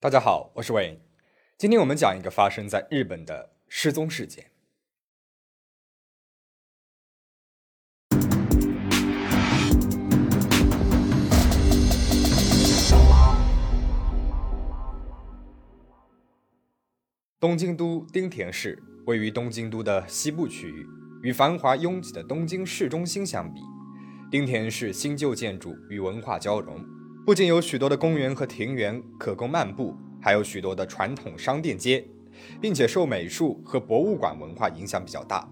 大家好，我是魏。今天我们讲一个发生在日本的失踪事件。东京都丁田市位于东京都的西部区域，与繁华拥挤的东京市中心相比，丁田市新旧建筑与文化交融。不仅有许多的公园和庭园可供漫步，还有许多的传统商店街，并且受美术和博物馆文化影响比较大。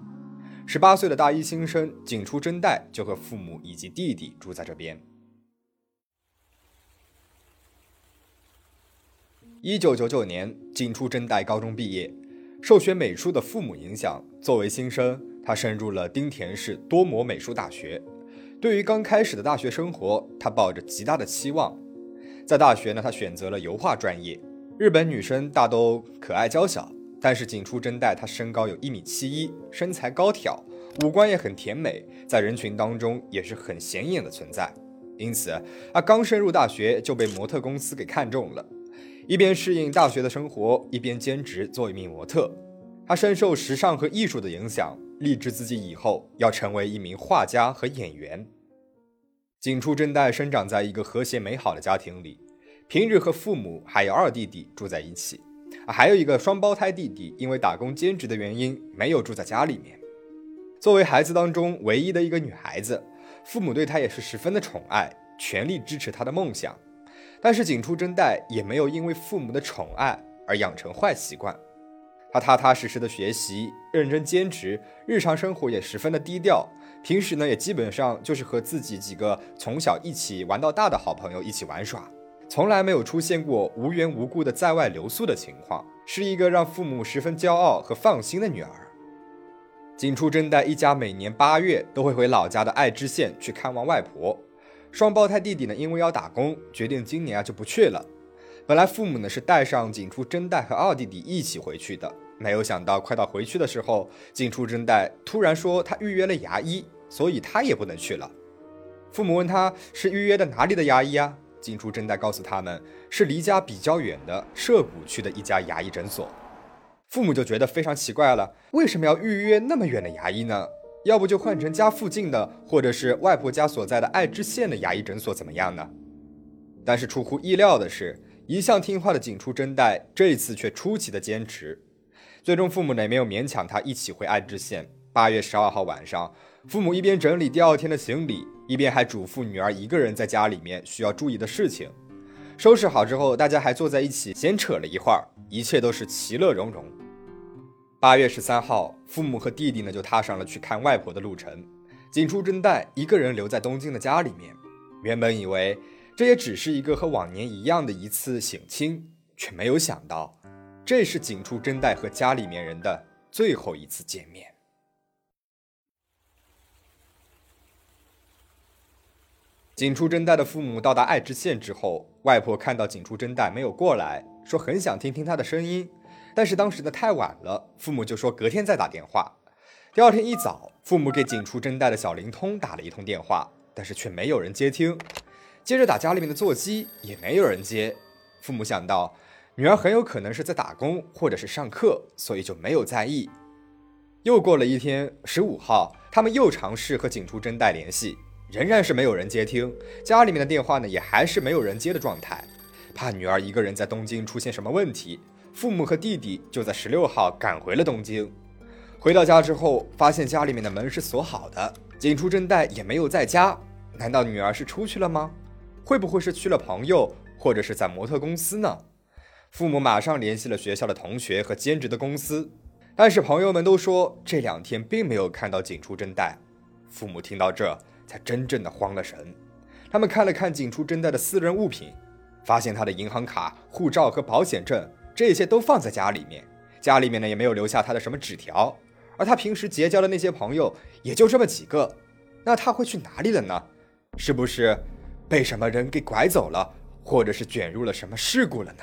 十八岁的大一新生井出真代就和父母以及弟弟住在这边。一九九九年，井出真代高中毕业，受学美术的父母影响，作为新生，他升入了丁田市多摩美术大学。对于刚开始的大学生活，他抱着极大的期望。在大学呢，他选择了油画专业。日本女生大都可爱娇小，但是井出真代她身高有一米七一，身材高挑，五官也很甜美，在人群当中也是很显眼的存在。因此，他刚升入大学就被模特公司给看中了，一边适应大学的生活，一边兼职做一名模特。他深受时尚和艺术的影响，立志自己以后要成为一名画家和演员。景出真代生长在一个和谐美好的家庭里，平日和父母还有二弟弟住在一起，还有一个双胞胎弟弟，因为打工兼职的原因没有住在家里面。作为孩子当中唯一的一个女孩子，父母对她也是十分的宠爱，全力支持她的梦想。但是景出真代也没有因为父母的宠爱而养成坏习惯，他踏踏实实的学习，认真兼职，日常生活也十分的低调。平时呢，也基本上就是和自己几个从小一起玩到大的好朋友一起玩耍，从来没有出现过无缘无故的在外留宿的情况，是一个让父母十分骄傲和放心的女儿。井出真代一家每年八月都会回老家的爱知县去看望外婆，双胞胎弟弟呢，因为要打工，决定今年啊就不去了。本来父母呢是带上井出真代和二弟弟一起回去的，没有想到快到回去的时候，井出真代突然说他预约了牙医。所以他也不能去了。父母问他是预约的哪里的牙医啊？金出真代告诉他们是离家比较远的涉谷区的一家牙医诊所。父母就觉得非常奇怪了，为什么要预约那么远的牙医呢？要不就换成家附近的，或者是外婆家所在的爱知县的牙医诊所怎么样呢？但是出乎意料的是，一向听话的井出真代这一次却出奇的坚持。最终父母呢也没有勉强他一起回爱知县。八月十二号晚上。父母一边整理第二天的行李，一边还嘱咐女儿一个人在家里面需要注意的事情。收拾好之后，大家还坐在一起闲扯了一会儿，一切都是其乐融融。八月十三号，父母和弟弟呢就踏上了去看外婆的路程。井出真代一个人留在东京的家里面，原本以为这也只是一个和往年一样的一次省亲，却没有想到，这是井出真代和家里面人的最后一次见面。井出真代的父母到达爱知县之后，外婆看到井出真代没有过来，说很想听听他的声音，但是当时的太晚了，父母就说隔天再打电话。第二天一早，父母给井出真代的小灵通打了一通电话，但是却没有人接听。接着打家里面的座机，也没有人接。父母想到女儿很有可能是在打工或者是上课，所以就没有在意。又过了一天，十五号，他们又尝试和井出真代联系。仍然是没有人接听，家里面的电话呢也还是没有人接的状态。怕女儿一个人在东京出现什么问题，父母和弟弟就在十六号赶回了东京。回到家之后，发现家里面的门是锁好的，井出真代也没有在家。难道女儿是出去了吗？会不会是去了朋友，或者是在模特公司呢？父母马上联系了学校的同学和兼职的公司，但是朋友们都说这两天并没有看到景出真代。父母听到这。才真正的慌了神。他们看了看景出真代的私人物品，发现他的银行卡、护照和保险证这些都放在家里面，家里面呢也没有留下他的什么纸条。而他平时结交的那些朋友也就这么几个，那他会去哪里了呢？是不是被什么人给拐走了，或者是卷入了什么事故了呢？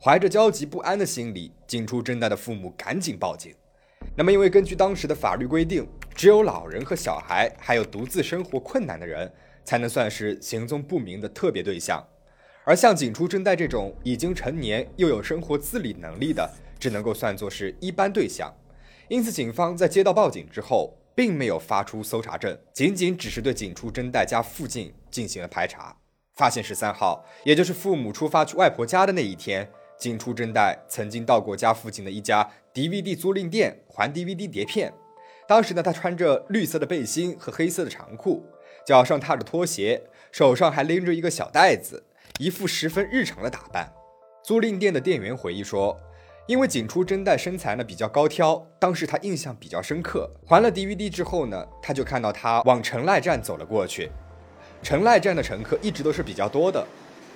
怀着焦急不安的心理，井出真代的父母赶紧报警。那么，因为根据当时的法律规定，只有老人和小孩，还有独自生活困难的人，才能算是行踪不明的特别对象。而像景初真代这种已经成年又有生活自理能力的，只能够算作是一般对象。因此，警方在接到报警之后，并没有发出搜查证，仅仅只是对景初真代家附近进行了排查，发现十三号，也就是父母出发去外婆家的那一天，景初真代曾经到过家附近的一家 DVD 租赁店还 DVD 碟片。当时呢，他穿着绿色的背心和黑色的长裤，脚上踏着拖鞋，手上还拎着一个小袋子。一副十分日常的打扮。租赁店的店员回忆说，因为景出真代身材呢比较高挑，当时他印象比较深刻。还了 DVD 之后呢，他就看到他往城赖站走了过去。城赖站的乘客一直都是比较多的，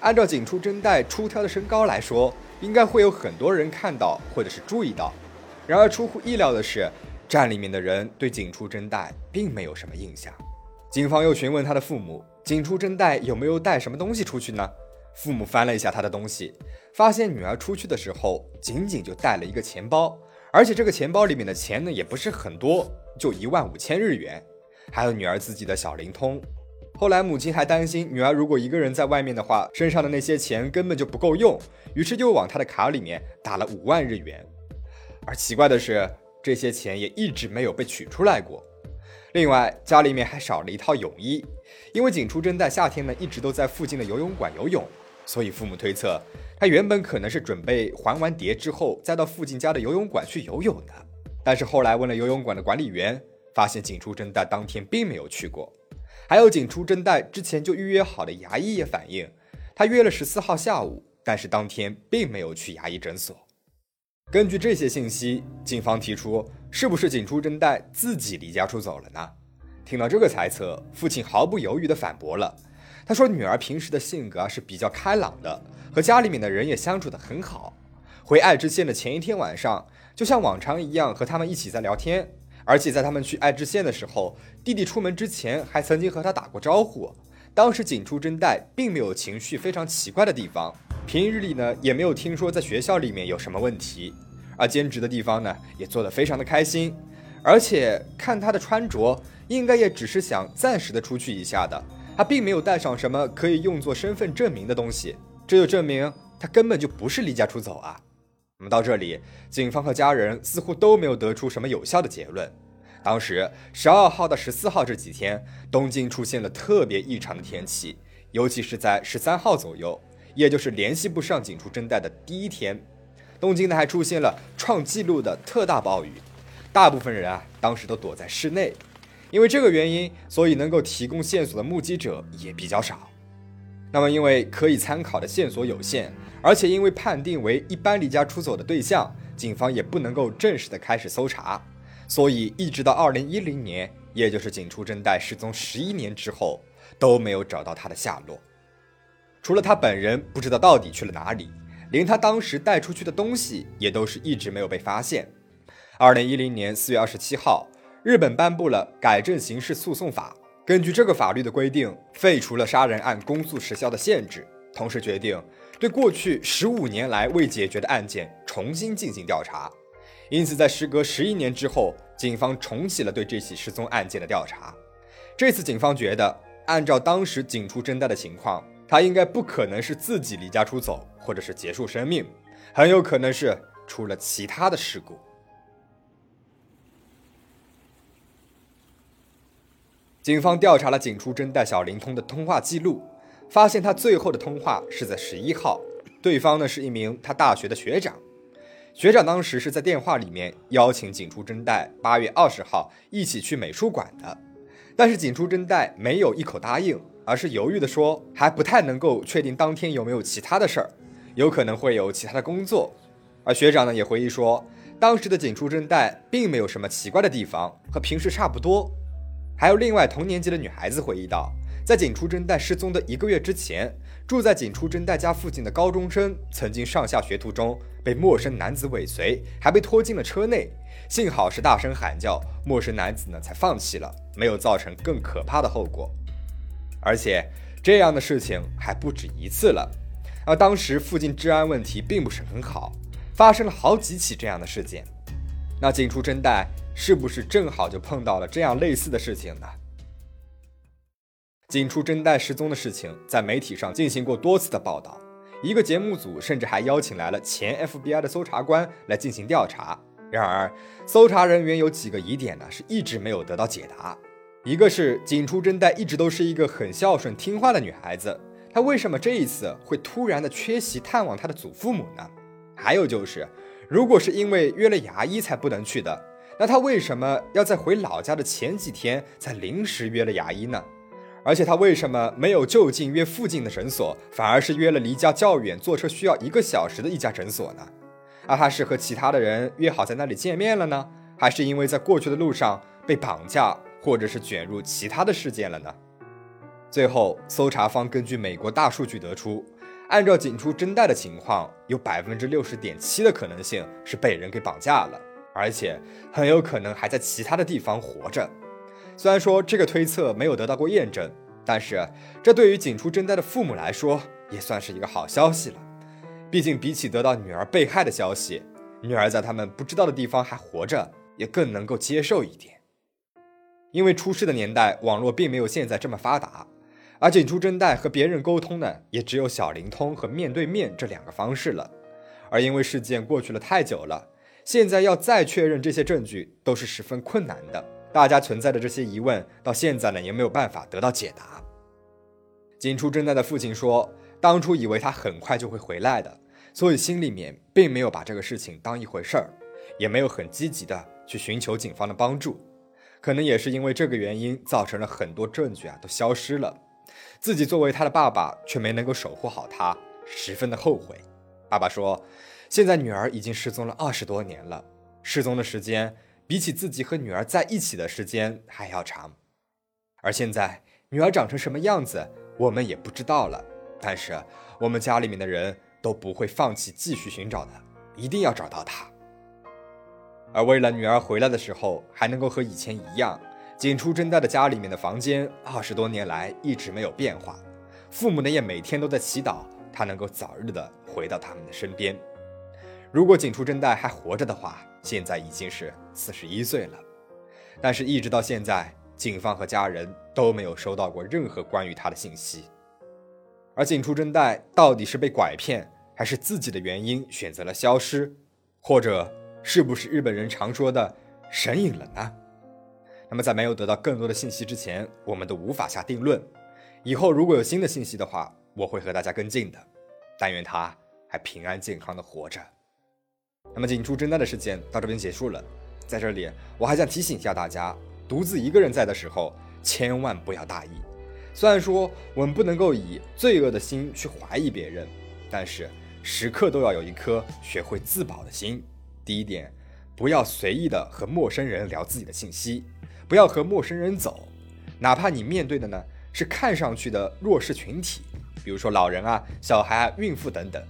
按照景出真代出挑的身高来说，应该会有很多人看到或者是注意到。然而出乎意料的是，站里面的人对景出真代并没有什么印象。警方又询问他的父母，景出真代有没有带什么东西出去呢？父母翻了一下他的东西，发现女儿出去的时候仅仅就带了一个钱包，而且这个钱包里面的钱呢也不是很多，就一万五千日元，还有女儿自己的小灵通。后来母亲还担心女儿如果一个人在外面的话，身上的那些钱根本就不够用，于是就往她的卡里面打了五万日元。而奇怪的是，这些钱也一直没有被取出来过。另外，家里面还少了一套泳衣，因为景初真在夏天呢一直都在附近的游泳馆游泳。所以父母推测，他原本可能是准备还完碟之后，再到附近家的游泳馆去游泳的。但是后来问了游泳馆的管理员，发现景出真代当天并没有去过。还有景出真代之前就预约好的牙医也反映，他约了十四号下午，但是当天并没有去牙医诊所。根据这些信息，警方提出，是不是景出真代自己离家出走了呢？听到这个猜测，父亲毫不犹豫地反驳了。他说：“女儿平时的性格是比较开朗的，和家里面的人也相处得很好。回爱知县的前一天晚上，就像往常一样和他们一起在聊天。而且在他们去爱知县的时候，弟弟出门之前还曾经和他打过招呼。当时景出真代并没有情绪非常奇怪的地方，平日里呢也没有听说在学校里面有什么问题。而兼职的地方呢也做得非常的开心。而且看他的穿着，应该也只是想暂时的出去一下的。”他并没有带上什么可以用作身份证明的东西，这就证明他根本就不是离家出走啊。那么到这里，警方和家人似乎都没有得出什么有效的结论。当时十二号到十四号这几天，东京出现了特别异常的天气，尤其是在十三号左右，也就是联系不上景出真代的第一天，东京呢还出现了创纪录的特大暴雨，大部分人啊当时都躲在室内。因为这个原因，所以能够提供线索的目击者也比较少。那么，因为可以参考的线索有限，而且因为判定为一般离家出走的对象，警方也不能够正式的开始搜查，所以一直到二零一零年，也就是景出真代失踪十一年之后，都没有找到他的下落。除了他本人不知道到底去了哪里，连他当时带出去的东西也都是一直没有被发现。二零一零年四月二十七号。日本颁布了改正刑事诉讼法，根据这个法律的规定，废除了杀人案公诉时效的限制，同时决定对过去十五年来未解决的案件重新进行调查。因此，在时隔十一年之后，警方重启了对这起失踪案件的调查。这次，警方觉得，按照当时景初真代的情况，他应该不可能是自己离家出走，或者是结束生命，很有可能是出了其他的事故。警方调查了景出真代小灵通的通话记录，发现他最后的通话是在十一号，对方呢是一名他大学的学长。学长当时是在电话里面邀请景出真代八月二十号一起去美术馆的，但是景出真代没有一口答应，而是犹豫的说还不太能够确定当天有没有其他的事儿，有可能会有其他的工作。而学长呢也回忆说，当时的景出真代并没有什么奇怪的地方，和平时差不多。还有另外同年级的女孩子回忆道，在景初真代失踪的一个月之前，住在景初真代家附近的高中生曾经上下学途中被陌生男子尾随，还被拖进了车内。幸好是大声喊叫，陌生男子呢才放弃了，没有造成更可怕的后果。而且这样的事情还不止一次了。而当时附近治安问题并不是很好，发生了好几起这样的事件。那景初真代。是不是正好就碰到了这样类似的事情呢？景出真代失踪的事情在媒体上进行过多次的报道，一个节目组甚至还邀请来了前 FBI 的搜查官来进行调查。然而，搜查人员有几个疑点呢，是一直没有得到解答。一个是景出真代一直都是一个很孝顺听话的女孩子，她为什么这一次会突然的缺席探望她的祖父母呢？还有就是，如果是因为约了牙医才不能去的，那他为什么要在回老家的前几天才临时约了牙医呢？而且他为什么没有就近约附近的诊所，反而是约了离家较远、坐车需要一个小时的一家诊所呢？啊，他是和其他的人约好在那里见面了呢，还是因为在过去的路上被绑架，或者是卷入其他的事件了呢？最后，搜查方根据美国大数据得出，按照警出真代的情况，有百分之六十点七的可能性是被人给绑架了，而且很有可能还在其他的地方活着。虽然说这个推测没有得到过验证，但是这对于景出真代的父母来说也算是一个好消息了。毕竟比起得到女儿被害的消息，女儿在他们不知道的地方还活着，也更能够接受一点。因为出事的年代，网络并没有现在这么发达，而景出真代和别人沟通呢，也只有小灵通和面对面这两个方式了。而因为事件过去了太久了，现在要再确认这些证据都是十分困难的。大家存在的这些疑问，到现在呢也没有办法得到解答。景出真在的父亲说，当初以为他很快就会回来的，所以心里面并没有把这个事情当一回事儿，也没有很积极的去寻求警方的帮助。可能也是因为这个原因，造成了很多证据啊都消失了。自己作为他的爸爸，却没能够守护好他，十分的后悔。爸爸说，现在女儿已经失踪了二十多年了，失踪的时间。比起自己和女儿在一起的时间还要长，而现在女儿长成什么样子，我们也不知道了。但是我们家里面的人都不会放弃继续寻找的，一定要找到她。而为了女儿回来的时候还能够和以前一样，景初真代的家里面的房间二十多年来一直没有变化，父母呢也每天都在祈祷她能够早日的回到他们的身边。如果景出真代还活着的话。现在已经是四十一岁了，但是一直到现在，警方和家人都没有收到过任何关于他的信息。而景出真代到底是被拐骗，还是自己的原因选择了消失，或者是不是日本人常说的神隐了呢？那么在没有得到更多的信息之前，我们都无法下定论。以后如果有新的信息的话，我会和大家跟进的。但愿他还平安健康的活着。那么景初真代的事件到这边结束了，在这里我还想提醒一下大家，独自一个人在的时候，千万不要大意。虽然说我们不能够以罪恶的心去怀疑别人，但是时刻都要有一颗学会自保的心。第一点，不要随意的和陌生人聊自己的信息，不要和陌生人走，哪怕你面对的呢是看上去的弱势群体，比如说老人啊、小孩啊、孕妇等等，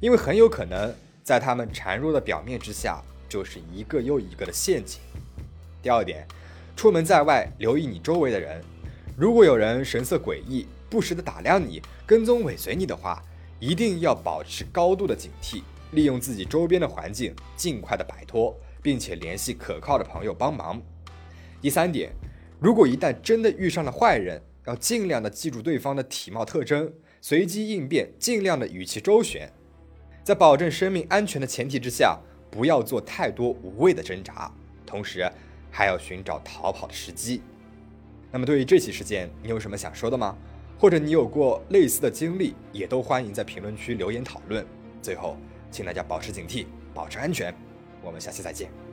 因为很有可能。在他们孱弱的表面之下，就是一个又一个的陷阱。第二点，出门在外，留意你周围的人。如果有人神色诡异，不时的打量你，跟踪尾随你的话，一定要保持高度的警惕，利用自己周边的环境，尽快的摆脱，并且联系可靠的朋友帮忙。第三点，如果一旦真的遇上了坏人，要尽量的记住对方的体貌特征，随机应变，尽量的与其周旋。在保证生命安全的前提之下，不要做太多无谓的挣扎，同时还要寻找逃跑的时机。那么，对于这起事件，你有什么想说的吗？或者你有过类似的经历，也都欢迎在评论区留言讨论。最后，请大家保持警惕，保持安全。我们下期再见。